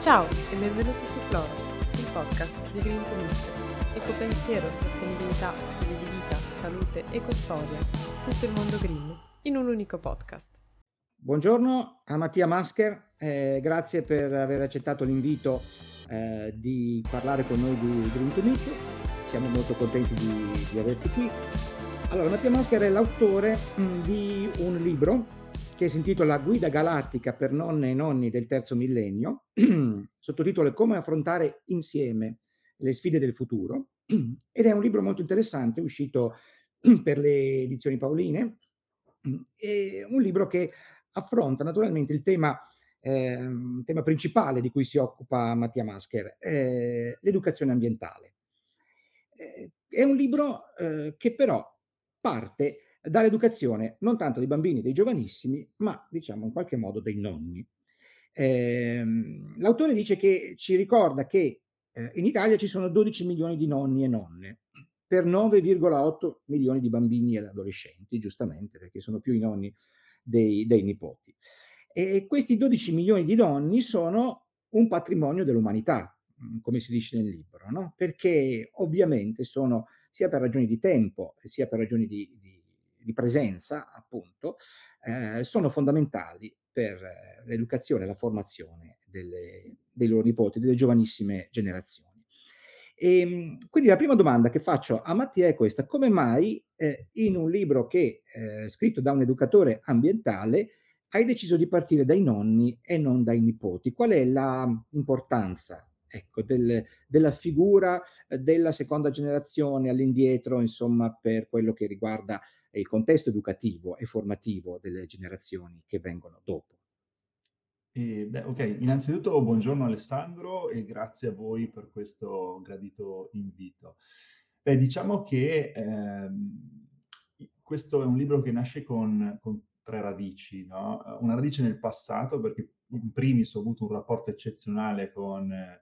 Ciao e benvenuti su Floros, il podcast di Green Commission. Ecopensiero, sostenibilità, stile di vita, salute, ecostoria. Tutto il mondo green in un unico podcast. Buongiorno a Mattia Masker, eh, grazie per aver accettato l'invito eh, di parlare con noi di Green Meet. Siamo molto contenti di, di averti qui. Allora, Mattia Masker è l'autore mh, mm, di un libro che si intitola Guida galattica per nonne e nonni del terzo millennio, sottotitolo Come affrontare insieme le sfide del futuro, ed è un libro molto interessante, uscito per le edizioni Paoline, è un libro che affronta naturalmente il tema, eh, tema principale di cui si occupa Mattia Masker, eh, l'educazione ambientale. Eh, è un libro eh, che però parte dall'educazione non tanto dei bambini, dei giovanissimi, ma diciamo in qualche modo dei nonni. Eh, l'autore dice che ci ricorda che eh, in Italia ci sono 12 milioni di nonni e nonne per 9,8 milioni di bambini e adolescenti, giustamente, perché sono più i nonni dei, dei nipoti. E questi 12 milioni di nonni sono un patrimonio dell'umanità, mm, come si dice nel libro, no? perché ovviamente sono sia per ragioni di tempo sia per ragioni di, di di presenza, appunto, eh, sono fondamentali per l'educazione e la formazione delle, dei loro nipoti, delle giovanissime generazioni. E, ehm, quindi la prima domanda che faccio a Mattia è questa, come mai eh, in un libro che eh, scritto da un educatore ambientale hai deciso di partire dai nonni e non dai nipoti? Qual è l'importanza ecco, del, della figura della seconda generazione all'indietro, insomma, per quello che riguarda il contesto educativo e formativo delle generazioni che vengono dopo. Eh, beh, ok, innanzitutto buongiorno Alessandro e grazie a voi per questo gradito invito. Beh, diciamo che ehm, questo è un libro che nasce con, con tre radici, no? Una radice nel passato, perché in primis ho avuto un rapporto eccezionale con eh,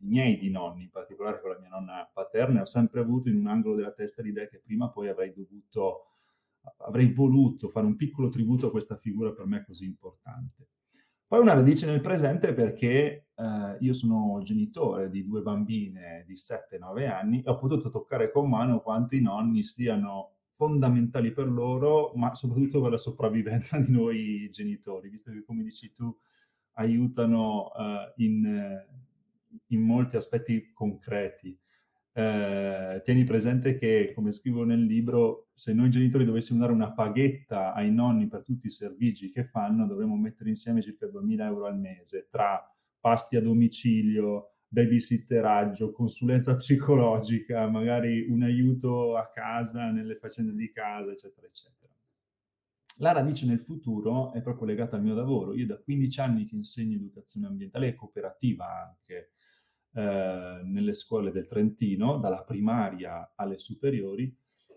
miei di nonni, in particolare con la mia nonna paterna, ho sempre avuto in un angolo della testa l'idea che prima o poi avrei dovuto avrei voluto fare un piccolo tributo a questa figura per me così importante. Poi una radice nel presente perché eh, io sono genitore di due bambine di 7-9 anni e ho potuto toccare con mano quanto i nonni siano fondamentali per loro, ma soprattutto per la sopravvivenza di noi genitori, visto che, come dici tu, aiutano eh, in, in molti aspetti concreti eh, tieni presente che, come scrivo nel libro, se noi genitori dovessimo dare una paghetta ai nonni per tutti i servigi che fanno, dovremmo mettere insieme circa 2.000 euro al mese tra pasti a domicilio, babysitteraggio, consulenza psicologica, magari un aiuto a casa nelle faccende di casa, eccetera, eccetera. La radice nel futuro è proprio legata al mio lavoro. Io da 15 anni che insegno educazione ambientale e cooperativa anche, eh, nelle scuole del Trentino, dalla primaria alle superiori,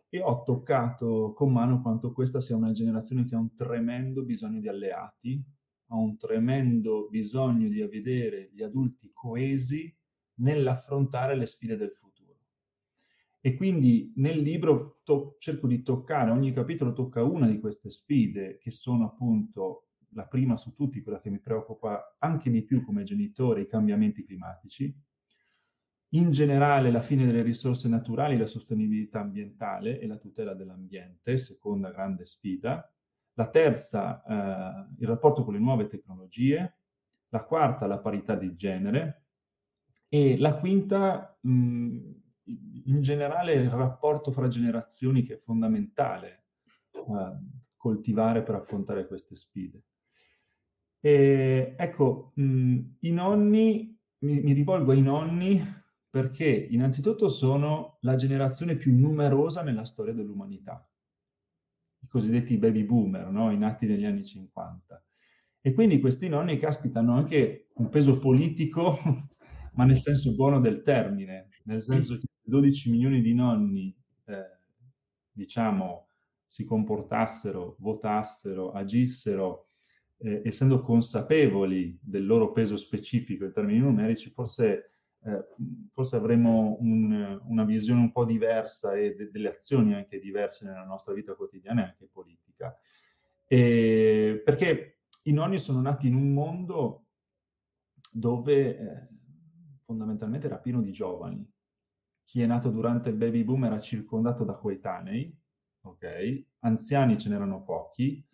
e ho toccato con mano quanto questa sia una generazione che ha un tremendo bisogno di alleati, ha un tremendo bisogno di vedere gli adulti coesi nell'affrontare le sfide del futuro. E quindi nel libro to- cerco di toccare, ogni capitolo tocca una di queste sfide, che sono appunto la prima su tutti, quella che mi preoccupa anche di più come genitore, i cambiamenti climatici, in generale la fine delle risorse naturali, la sostenibilità ambientale e la tutela dell'ambiente, seconda grande sfida. La terza, eh, il rapporto con le nuove tecnologie. La quarta, la parità di genere. E la quinta, mh, in generale, il rapporto fra generazioni che è fondamentale eh, coltivare per affrontare queste sfide. E, ecco, mh, i nonni, mi, mi rivolgo ai nonni perché innanzitutto sono la generazione più numerosa nella storia dell'umanità, i cosiddetti baby boomer, no? i nati negli anni 50. E quindi questi nonni, caspita, hanno anche un peso politico, ma nel senso buono del termine, nel senso che 12 milioni di nonni, eh, diciamo, si comportassero, votassero, agissero, eh, essendo consapevoli del loro peso specifico in termini numerici, forse eh, forse avremo un, una visione un po' diversa e de- delle azioni anche diverse nella nostra vita quotidiana e anche politica. E perché i nonni sono nati in un mondo dove eh, fondamentalmente era pieno di giovani. Chi è nato durante il baby boom era circondato da coetanei, ok? Anziani ce n'erano pochi.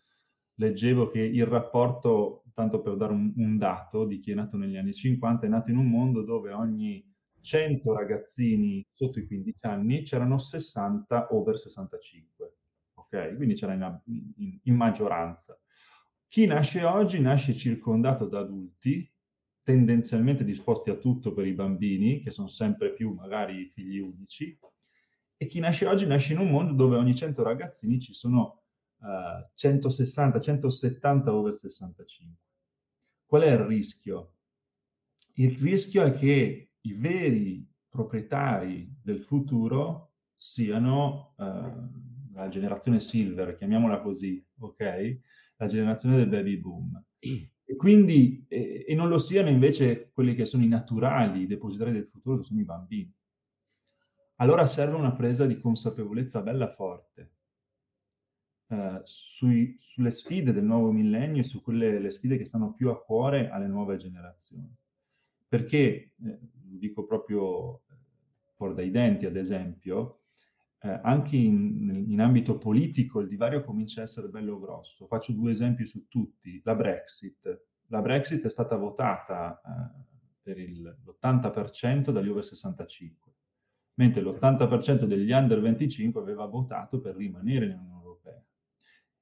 Leggevo che il rapporto, tanto per dare un, un dato di chi è nato negli anni 50, è nato in un mondo dove ogni 100 ragazzini sotto i 15 anni c'erano 60 over 65. Ok? Quindi c'era in, in, in maggioranza. Chi nasce oggi nasce circondato da adulti, tendenzialmente disposti a tutto per i bambini, che sono sempre più magari figli unici, e chi nasce oggi nasce in un mondo dove ogni 100 ragazzini ci sono uh, 160, 170 over 65. Qual è il rischio? Il rischio è che i veri proprietari del futuro siano uh, la generazione silver, chiamiamola così, ok? La generazione del baby boom. E quindi, e, e non lo siano invece quelli che sono i naturali, i depositari del futuro, che sono i bambini. Allora serve una presa di consapevolezza bella forte eh, sui, sulle sfide del nuovo millennio e su quelle le sfide che stanno più a cuore alle nuove generazioni. Perché, eh, dico proprio eh, fuori dai denti, ad esempio, eh, anche in, in, ambito politico il divario comincia a essere bello grosso. Faccio due esempi su tutti. La Brexit. La Brexit è stata votata eh, per il, l'80% dagli over 65, mentre l'80% degli under 25 aveva votato per rimanere nell'Unione Europea.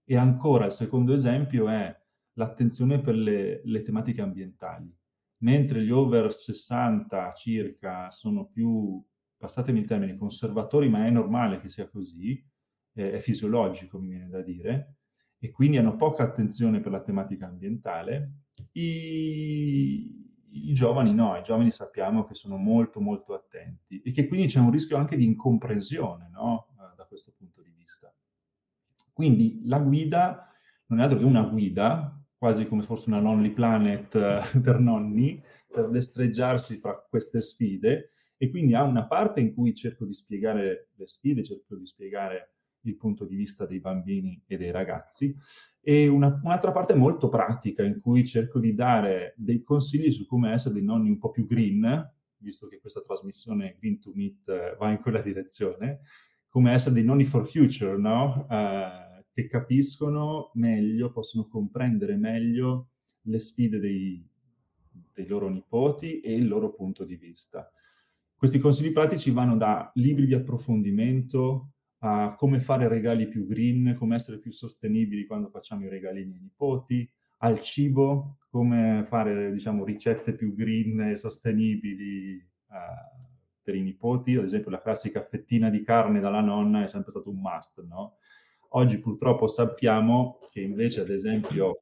E ancora il secondo esempio è l'attenzione per le, le tematiche ambientali. Mentre gli over 60 circa sono più passatemi il termine, conservatori, ma è normale che sia così, eh, è fisiologico, mi viene da dire, e quindi hanno poca attenzione per la tematica ambientale. I, i giovani no, i giovani sappiamo che sono molto molto attenti e che quindi c'è un rischio anche di incomprensione no? da questo punto di vista. Quindi la guida non è altro che una guida, quasi come fosse una Lonely Planet eh, per nonni, per destreggiarsi fra queste sfide, e quindi ha una parte in cui cerco di spiegare le sfide, cerco di spiegare il punto di vista dei bambini e dei ragazzi, e una, un'altra parte molto pratica in cui cerco di dare dei consigli su come essere dei nonni un po' più green, visto che questa trasmissione Green to Meet eh, va in quella direzione, come essere dei nonni for future, no? Uh, che capiscono meglio, possono comprendere meglio le sfide dei, dei loro nipoti e il loro punto di vista. Questi consigli pratici vanno da libri di approfondimento a come fare regali più green, come essere più sostenibili quando facciamo i regali ai nipoti, al cibo, come fare diciamo, ricette più green e sostenibili uh, per i nipoti, ad esempio la classica fettina di carne dalla nonna è sempre stato un must, no? Oggi purtroppo sappiamo che invece, ad esempio,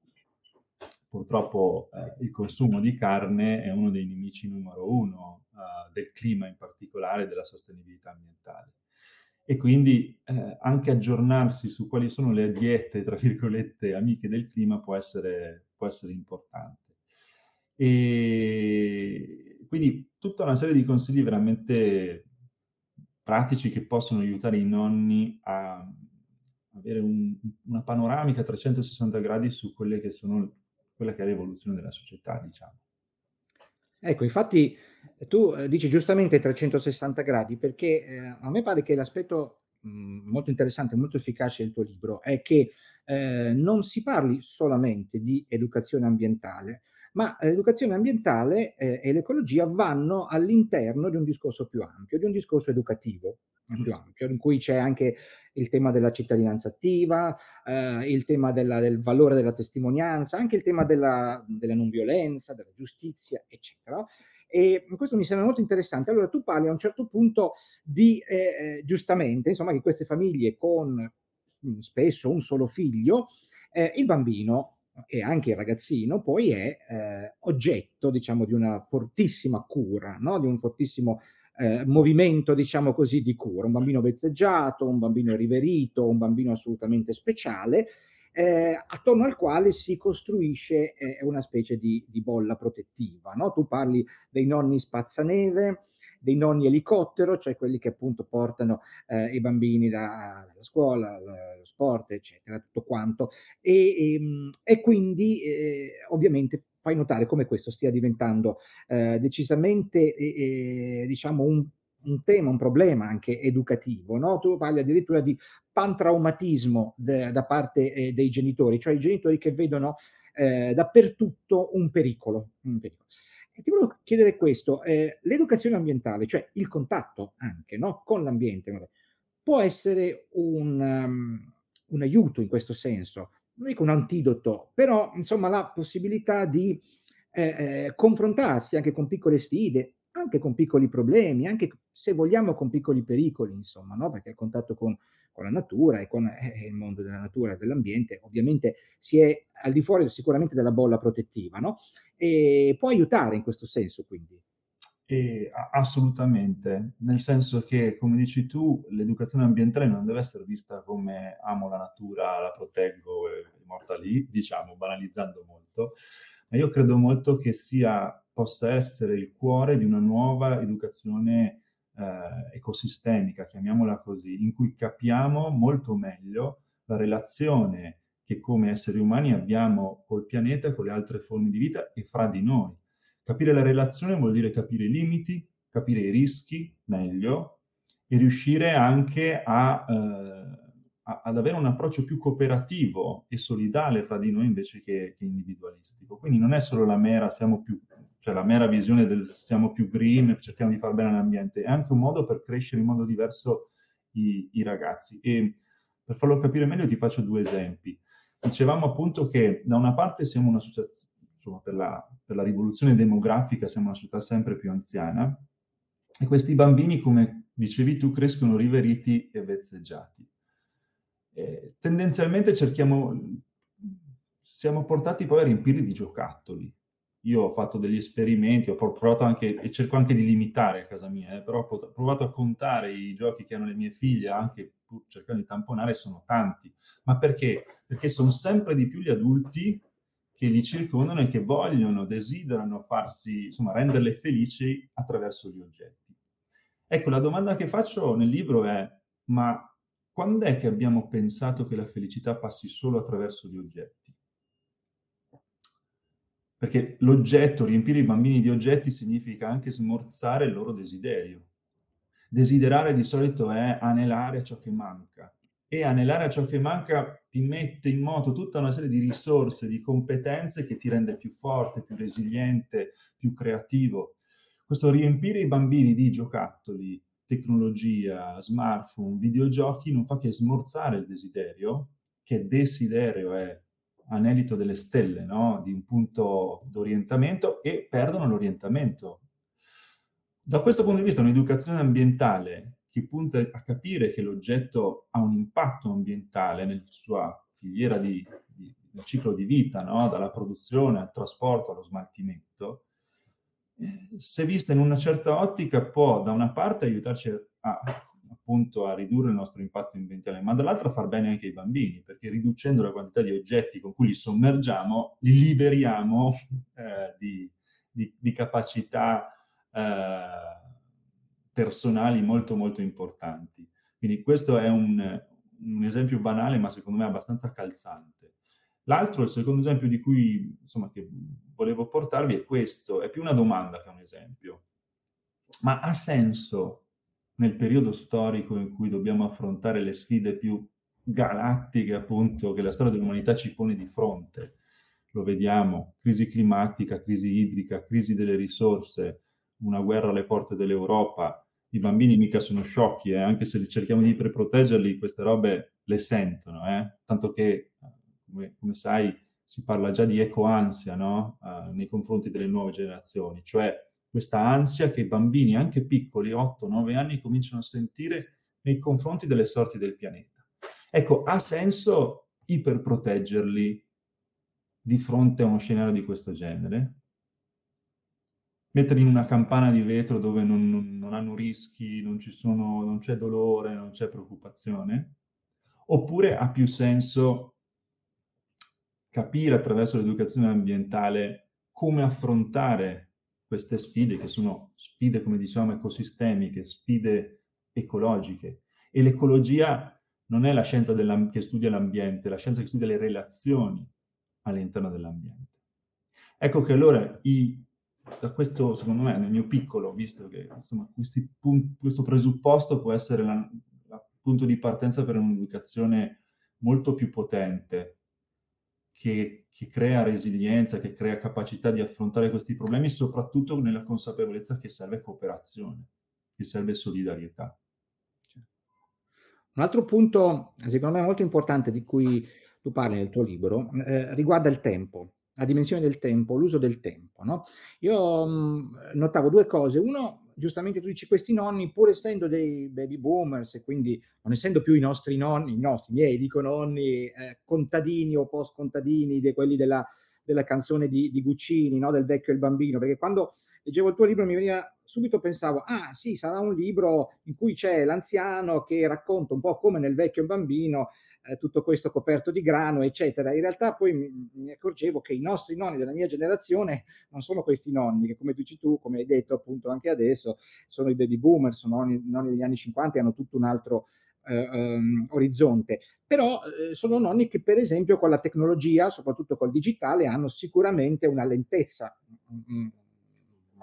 purtroppo eh, il consumo di carne è uno dei nemici numero uno uh, del clima in particolare, della sostenibilità ambientale. E quindi eh, anche aggiornarsi su quali sono le diete, tra virgolette, amiche del clima può essere, può essere importante. E quindi tutta una serie di consigli veramente pratici che possono aiutare i nonni a avere un, una panoramica a 360 gradi su quelle che sono, quella che è l'evoluzione della società, diciamo. Ecco, infatti tu eh, dici giustamente 360 gradi perché eh, a me pare che l'aspetto mh, mm, molto interessante, molto efficace del tuo libro è che eh, non si parli solamente di educazione ambientale, ma l'educazione ambientale eh, e l'ecologia vanno all'interno di un discorso più ampio, di un discorso educativo più ampio, in cui c'è anche il tema della cittadinanza attiva, eh, il tema della, del valore della testimonianza, anche il tema della, della non violenza, della giustizia, eccetera. E questo mi sembra molto interessante. Allora, tu parli a un certo punto di, eh, eh giustamente, insomma, che queste famiglie con mm, spesso un solo figlio, eh, il bambino e anche il ragazzino poi è eh, oggetto, diciamo, di una fortissima cura, no? di un fortissimo eh, movimento, diciamo così, di cura, un bambino vezzeggiato, un bambino riverito, un bambino assolutamente speciale, eh, attorno al quale si costruisce eh, una specie di, di bolla protettiva. No? Tu parli dei nonni spazzaneve, dei nonni elicottero, cioè quelli che appunto portano eh, i bambini da, dalla scuola, allo sport, eccetera, tutto quanto. E, e, ehm, e quindi eh, ovviamente fai notare come questo stia diventando eh, decisamente, eh, diciamo, un, un, tema, un problema anche educativo. No? Tu parli addirittura di pantraumatismo de, da parte eh, dei genitori, cioè i genitori che vedono eh, dappertutto un pericolo. Un pericolo. E ti volevo chiedere questo, eh, l'educazione ambientale, cioè il contatto anche no? con l'ambiente, può essere un, um, un aiuto in questo senso, non dico un antidoto, però insomma la possibilità di eh, eh, confrontarsi anche con piccole sfide, anche con piccoli problemi, anche se vogliamo con piccoli pericoli, insomma, no? perché il contatto con, con la natura e con eh, il mondo della natura e dell'ambiente ovviamente si è al di fuori sicuramente della bolla protettiva, no? E può aiutare in questo senso quindi. E, assolutamente, nel senso che, come dici tu, l'educazione ambientale non deve essere vista come amo la natura, la proteggo e è morta lì, diciamo, banalizzando molto, ma io credo molto che sia, possa essere il cuore di una nuova educazione eh, ecosistemica, chiamiamola così, in cui capiamo molto meglio la relazione che come esseri umani abbiamo col pianeta, con le altre forme di vita e fra di noi Capire la relazione vuol dire capire i limiti, capire i rischi meglio e riuscire anche a, eh, a, ad avere un approccio più cooperativo e solidale fra di noi invece che, che, individualistico. Quindi non è solo la mera, siamo più, cioè la mera visione del siamo più green, cerchiamo di far bene all'ambiente, è anche un modo per crescere in modo diverso i, i ragazzi. E per farlo capire meglio ti faccio due esempi. Dicevamo appunto che da una parte siamo un'associazione insomma, per la, per la rivoluzione demografica siamo una società sempre più anziana e questi bambini, come dicevi tu, crescono riveriti e vezzeggiati. Eh, tendenzialmente cerchiamo, siamo portati poi a riempirli di giocattoli. Io ho fatto degli esperimenti, ho provato anche, e cerco anche di limitare a casa mia, eh, però ho provato a contare i giochi che hanno le mie figlie, anche pur cercando di tamponare, sono tanti. Ma perché? Perché sono sempre di più gli adulti che li circondano e che vogliono, desiderano farsi, insomma, renderle felici attraverso gli oggetti. Ecco, la domanda che faccio nel libro è, ma quando è che abbiamo pensato che la felicità passi solo attraverso gli oggetti? Perché l'oggetto, riempire i bambini di oggetti significa anche smorzare il loro desiderio. Desiderare di solito è anelare ciò che manca e anelare a ciò che manca ti mette in moto tutta una serie di risorse, di competenze che ti rende più forte, più resiliente, più creativo. Questo riempire i bambini di giocattoli, tecnologia, smartphone, videogiochi non fa che smorzare il desiderio, che desiderio è anelito delle stelle, no? di un punto d'orientamento e perdono l'orientamento. Da questo punto di vista un'educazione ambientale che punta a capire che l'oggetto ha un impatto ambientale nella sua filiera di, di nel ciclo di vita, no? dalla produzione al trasporto allo smaltimento, eh, se vista in una certa ottica può da una parte aiutarci a, appunto a ridurre il nostro impatto ambientale, ma dall'altra far bene anche ai bambini, perché riducendo la quantità di oggetti con cui li sommergiamo, li liberiamo eh, di, di, di, capacità eh, personali molto molto importanti. Quindi questo è un, un esempio banale, ma secondo me abbastanza calzante. L'altro, il secondo esempio di cui, insomma, che volevo portarvi è questo, è più una domanda che un esempio. Ma ha senso nel periodo storico in cui dobbiamo affrontare le sfide più galattiche, appunto, che la storia dell'umanità ci pone di fronte? Lo vediamo, crisi climatica, crisi idrica, crisi delle risorse, una guerra alle porte dell'Europa, i bambini mica sono sciocchi, eh? anche se cerchiamo di preproteggerli, queste robe le sentono, eh? tanto che, come, come, sai, si parla già di ecoansia no? uh, nei confronti delle nuove generazioni, cioè questa ansia che i bambini, anche piccoli, 8-9 anni, cominciano a sentire nei confronti delle sorti del pianeta. Ecco, ha senso iperproteggerli di fronte a uno scenario di questo genere? metterli in una campana di vetro dove non, non, non hanno rischi, non, sono, non c'è dolore, non c'è preoccupazione? Oppure ha più senso capire attraverso l'educazione ambientale come affrontare queste sfide, che sono sfide, come diciamo, ecosistemiche, sfide ecologiche. E l'ecologia non è la scienza che studia l'ambiente, è la scienza che studia le relazioni all'interno dell'ambiente. Ecco che allora i, da questo, secondo me, nel mio piccolo, visto che insomma, questi, questo presupposto può essere il punto di partenza per un'educazione molto più potente, che, che, crea resilienza, che crea capacità di affrontare questi problemi, soprattutto nella consapevolezza che serve cooperazione, che serve solidarietà. Un altro punto, secondo me, molto importante di cui tu parli nel tuo libro, eh, riguarda il tempo, la dimensione del tempo, l'uso del tempo. No? Io mh, notavo due cose. Uno, giustamente tu dici, questi nonni, pur essendo dei baby boomers, e quindi non essendo più i nostri nonni, i nostri, miei, dico nonni, eh, contadini o post contadini, di quelli della, della canzone di, di Guccini, no? del vecchio e il bambino, perché quando leggevo il tuo libro mi veniva subito pensavo, ah sì, sarà un libro in cui c'è l'anziano che racconta un po' come nel vecchio bambino eh, tutto questo coperto di grano, eccetera. In realtà poi mi, mi, accorgevo che i nostri nonni della mia generazione non sono questi nonni, che come dici tu, come hai detto appunto anche adesso, sono i baby boomer, sono nonni, nonni degli anni 50 e hanno tutto un altro eh, um, orizzonte. Però eh, sono nonni che per esempio con la tecnologia, soprattutto col digitale, hanno sicuramente una lentezza. Mm, mm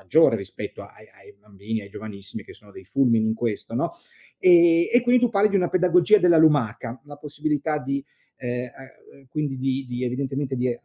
maggiore rispetto ai, ai, bambini, ai giovanissimi che sono dei fulmini in questo, no? E, e, quindi tu parli di una pedagogia della lumaca, la possibilità di, eh, eh, quindi di, di, evidentemente di eh,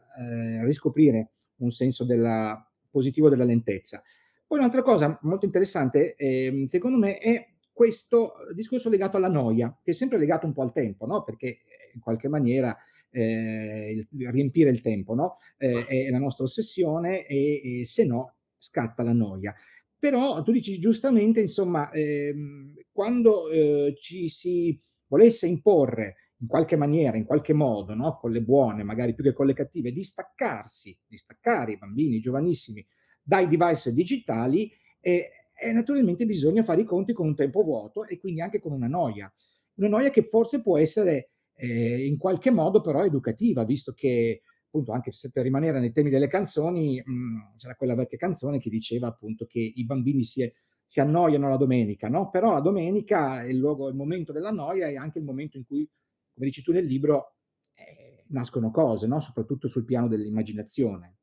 riscoprire un senso della, positivo della lentezza. Poi un'altra cosa molto interessante, eh, secondo me, è questo discorso legato alla noia, che è sempre legato un po' al tempo, no? Perché eh, in qualche maniera eh, riempire il tempo no? eh, è la nostra ossessione e, e se no scatta la noia. Però tu dici giustamente, insomma, ehm, quando eh, ci si volesse imporre in qualche maniera, in qualche modo, no? con le buone, magari più che con le cattive, di staccarsi, di staccare i bambini, giovanissimi dai device digitali, eh, eh, naturalmente bisogna fare i conti con un tempo vuoto e quindi anche con una noia. Una noia che forse può essere eh, in qualche modo però educativa, visto che appunto anche se per rimanere nei temi delle canzoni, mh, mm, c'era quella vecchia canzone che diceva appunto che i bambini si, si annoiano la domenica, no? Però la domenica è il, luogo, il momento della noia è anche il momento in cui, come dici tu nel libro, eh, nascono cose, no? Soprattutto sul piano dell'immaginazione.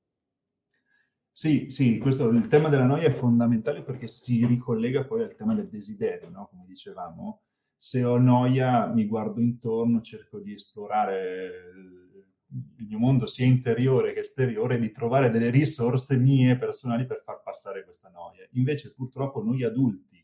Sì, sì, questo, il tema della noia è fondamentale perché si ricollega poi al tema del desiderio, no? come dicevamo. Se ho noia mi guardo intorno, cerco di esplorare mio mondo sia interiore che esteriore, di trovare delle risorse mie personali per far passare questa noia. Invece purtroppo noi adulti,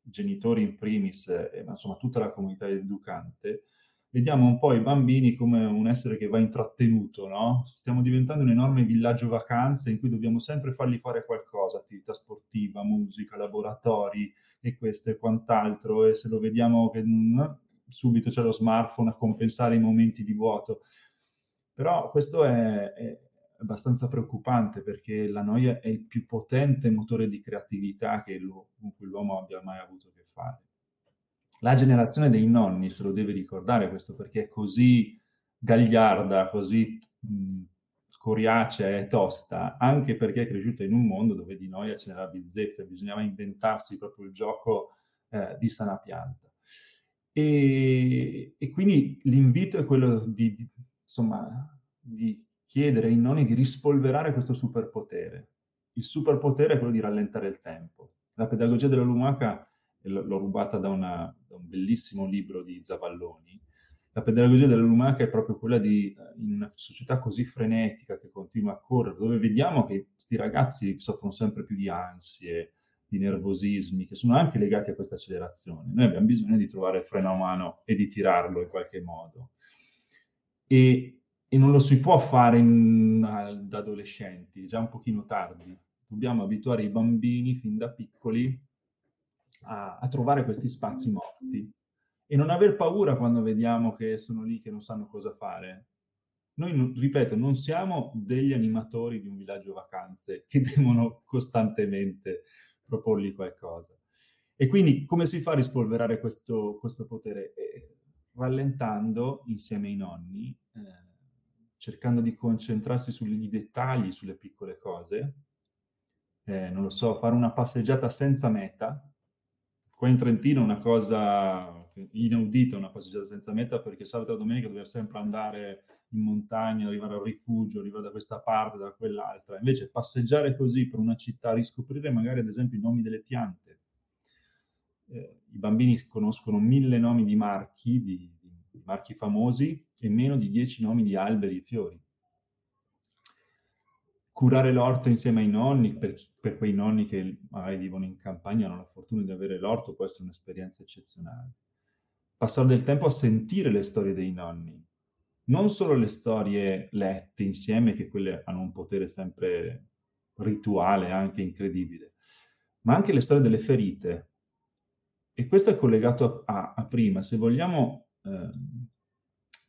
genitori in primis, e insomma tutta la comunità educante, vediamo un po' i bambini come un essere che va intrattenuto, no? Stiamo diventando un enorme villaggio vacanze in cui dobbiamo sempre fargli fare qualcosa, attività sportiva, musica, laboratori e questo e quant'altro, e se lo vediamo che subito c'è lo smartphone a compensare i momenti di vuoto. Però questo è, è abbastanza preoccupante perché la noia è il più potente motore di creatività con cui l'uomo abbia mai avuto a che fare. La generazione dei nonni se lo deve ricordare questo perché è così gagliarda, così mh, coriacea e tosta, anche perché è cresciuta in un mondo dove di noia ce n'era bizzeffa, bisognava inventarsi proprio il gioco eh, di sana pianta. E, e, quindi l'invito è quello di, di insomma, di chiedere ai nonni di rispolverare questo superpotere. Il superpotere è quello di rallentare il tempo. La pedagogia della lumaca l'ho rubata da, una, da, un bellissimo libro di Zavalloni. La pedagogia della lumaca è proprio quella di, in una società così frenetica che continua a correre, dove vediamo che questi ragazzi soffrono sempre più di ansie, di nervosismi, che sono anche legati a questa accelerazione. Noi abbiamo bisogno di trovare il freno a mano e di tirarlo in qualche modo e, e non lo si può fare da adolescenti, già un pochino tardi. Dobbiamo abituare i bambini fin da piccoli a, a trovare questi spazi morti e non aver paura quando vediamo che sono lì che non sanno cosa fare. Noi, ripeto, non siamo degli animatori di un villaggio vacanze che devono costantemente proporgli qualcosa. E quindi come si fa a rispolverare questo, questo potere? Eh, rallentando insieme ai nonni, eh, cercando di concentrarsi sui dettagli, sulle piccole cose. Eh, non lo so, fare una passeggiata senza meta. Qua in Trentino è una cosa inaudita, una passeggiata senza meta, perché sabato e domenica dobbiamo sempre andare in montagna, arrivare al rifugio, arrivare da questa parte, da quell'altra. Invece passeggiare così per una città, riscoprire magari ad esempio i nomi delle piante. Eh, I bambini conoscono mille nomi di marchi, di, di marchi famosi, e meno di dieci nomi di alberi e fiori curare l'orto insieme ai nonni, per, per, quei nonni che magari vivono in campagna, hanno la fortuna di avere l'orto, può essere un'esperienza eccezionale. Passare del tempo a sentire le storie dei nonni, non solo le storie lette insieme, che quelle hanno un potere sempre rituale, anche incredibile, ma anche le storie delle ferite. E questo è collegato a, a, prima. Se vogliamo eh,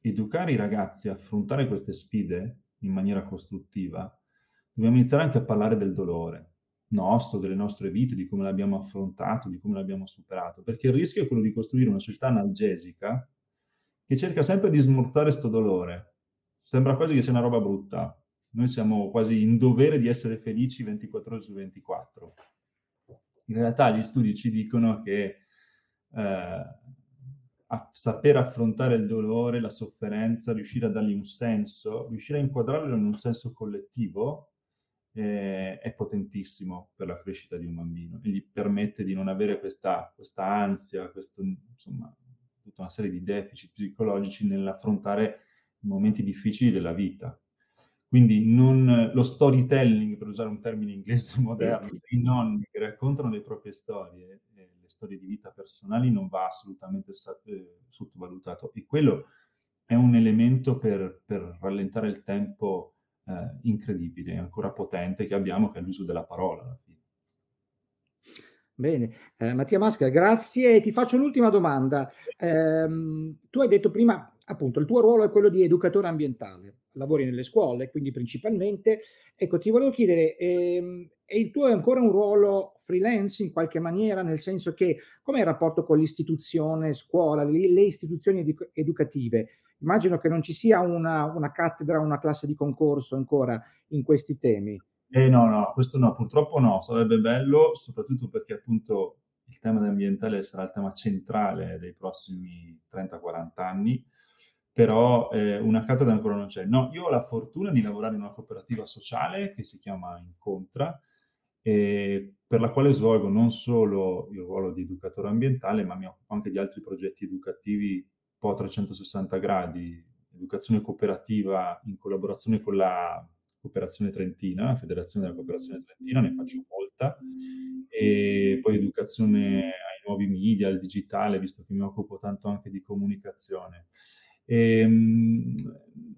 educare i ragazzi a affrontare queste sfide in maniera costruttiva, dobbiamo iniziare anche a parlare del dolore nostro, delle nostre vite, di come l'abbiamo affrontato, di come l'abbiamo superato, perché il rischio è quello di costruire una società analgesica che cerca sempre di smorzare questo dolore. Sembra quasi che sia una roba brutta. Noi siamo quasi in dovere di essere felici 24 ore su 24. In realtà gli studi ci dicono che eh, a saper affrontare il dolore, la sofferenza, riuscire a dargli un senso, riuscire a inquadrarlo in un senso collettivo, eh, è potentissimo per la crescita di un bambino e gli permette di non avere questa, questa ansia, questo, insomma, tutta una serie di deficit psicologici nell'affrontare i momenti difficili della vita. Quindi non, lo storytelling, per usare un termine inglese moderno, i nonni che raccontano le proprie storie, eh, le storie di vita personali, non va assolutamente eh, sottovalutato. E quello è un elemento per, per rallentare il tempo eh, incredibile, ancora potente che abbiamo, che è l'uso della parola. Bene, eh, Mattia Masca, grazie. Ti faccio un'ultima domanda. Eh, tu hai detto prima, appunto, il tuo ruolo è quello di educatore ambientale, lavori nelle scuole, quindi principalmente. Ecco, ti volevo chiedere, ehm, e il tuo è ancora un ruolo freelance in qualche maniera, nel senso che com'è il rapporto con l'istituzione scuola, le, le istituzioni edu- educative? Immagino che non ci sia una, una cattedra, una classe di concorso ancora in questi temi. Eh no, no, questo no, purtroppo no, sarebbe bello, soprattutto perché appunto il tema ambientale sarà il tema centrale dei prossimi 30-40 anni, però eh, una cattedra ancora non c'è. No, io ho la fortuna di lavorare in una cooperativa sociale che si chiama Incontra, eh, per la quale svolgo non solo il ruolo di educatore ambientale, ma mi occupo anche di altri progetti educativi po' a 360 gradi, educazione cooperativa in collaborazione con la Cooperazione Trentina, la Federazione della Cooperazione Trentina, ne faccio molta, e poi educazione ai nuovi media, al digitale, visto che mi occupo tanto anche di comunicazione. E, ehm,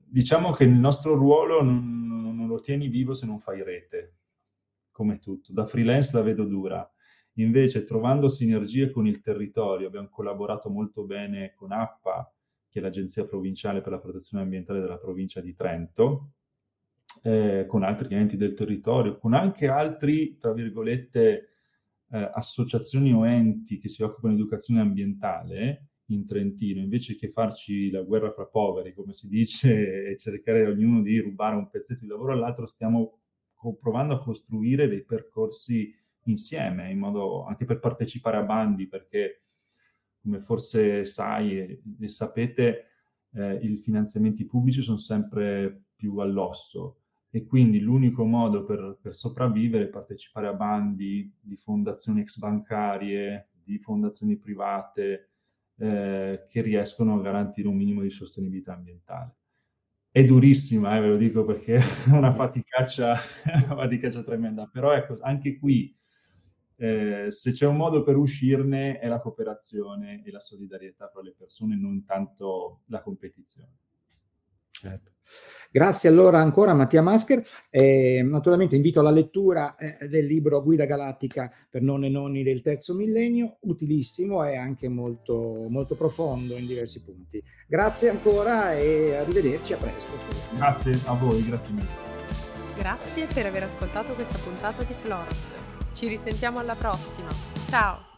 diciamo che il nostro ruolo non, non lo tieni vivo se non fai rete, come tutto. Da freelance la vedo dura Invece, trovando sinergie con il territorio, abbiamo collaborato molto bene con APPA, che è l'Agenzia Provinciale per la Protezione Ambientale della provincia di Trento, eh, con altri enti del territorio, con anche altri, tra virgolette, eh, associazioni o enti che si occupano di educazione ambientale in Trentino, invece che farci la guerra fra poveri, come si dice, e cercare ognuno di rubare un pezzetto di lavoro all'altro, stiamo provando a costruire dei percorsi insieme, in modo anche per partecipare a bandi, perché come forse sai e, e sapete, eh, i finanziamenti pubblici sono sempre più all'osso e quindi l'unico modo per, per, sopravvivere è partecipare a bandi di fondazioni ex bancarie, di fondazioni private eh, che riescono a garantire un minimo di sostenibilità ambientale. È durissima, eh, ve lo dico perché è una faticaccia, una faticaccia tremenda, però ecco, anche qui eh, se c'è un modo per uscirne è la cooperazione e la solidarietà tra le persone, non tanto la competizione. Certo. Grazie allora ancora Mattia Masker. Eh, naturalmente invito alla lettura eh, del libro Guida Galattica per nonne e nonni del terzo millennio, utilissimo e anche molto, molto profondo in diversi punti. Grazie ancora e arrivederci a presto. Grazie a voi, grazie mille. Grazie per aver ascoltato questa puntata di Floros. Ci risentiamo alla prossima. Ciao!